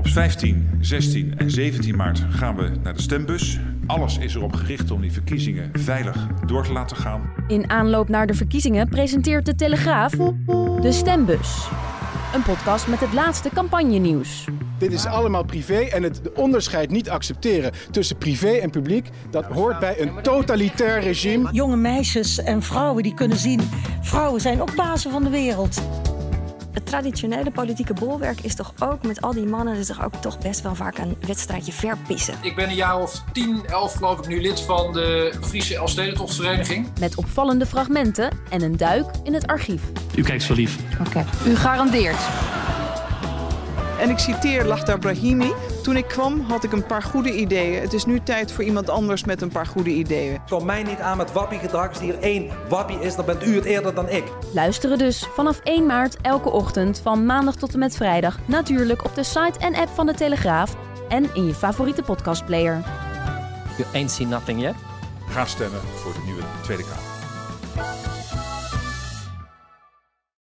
Op 15, 16 en 17 maart gaan we naar de stembus. Alles is erop gericht om die verkiezingen veilig door te laten gaan. In aanloop naar de verkiezingen presenteert de Telegraaf de Stembus. Een podcast met het laatste campagnenieuws. Dit is allemaal privé en het onderscheid niet accepteren tussen privé en publiek, dat hoort bij een totalitair regime. Jonge meisjes en vrouwen die kunnen zien, vrouwen zijn ook bazen van de wereld. Het traditionele politieke bolwerk is toch ook met al die mannen is toch ook toch best wel vaak een wedstrijdje verpissen. Ik ben een jaar of 10, 11 geloof ik nu lid van de Friese Elfstedentochtvereniging. Met opvallende fragmenten en een duik in het archief. U kijkt zo lief. Oké. U garandeert. En ik citeer Lachta Brahimi. Toen ik kwam had ik een paar goede ideeën. Het is nu tijd voor iemand anders met een paar goede ideeën. Kom mij niet aan met wappiegedrag. Als hier één wappie is, dan bent u het eerder dan ik. Luisteren dus vanaf 1 maart elke ochtend van maandag tot en met vrijdag. Natuurlijk op de site en app van de Telegraaf en in je favoriete podcastplayer. You ain't seen nothing yet. Ga stemmen voor de nieuwe Tweede Kamer.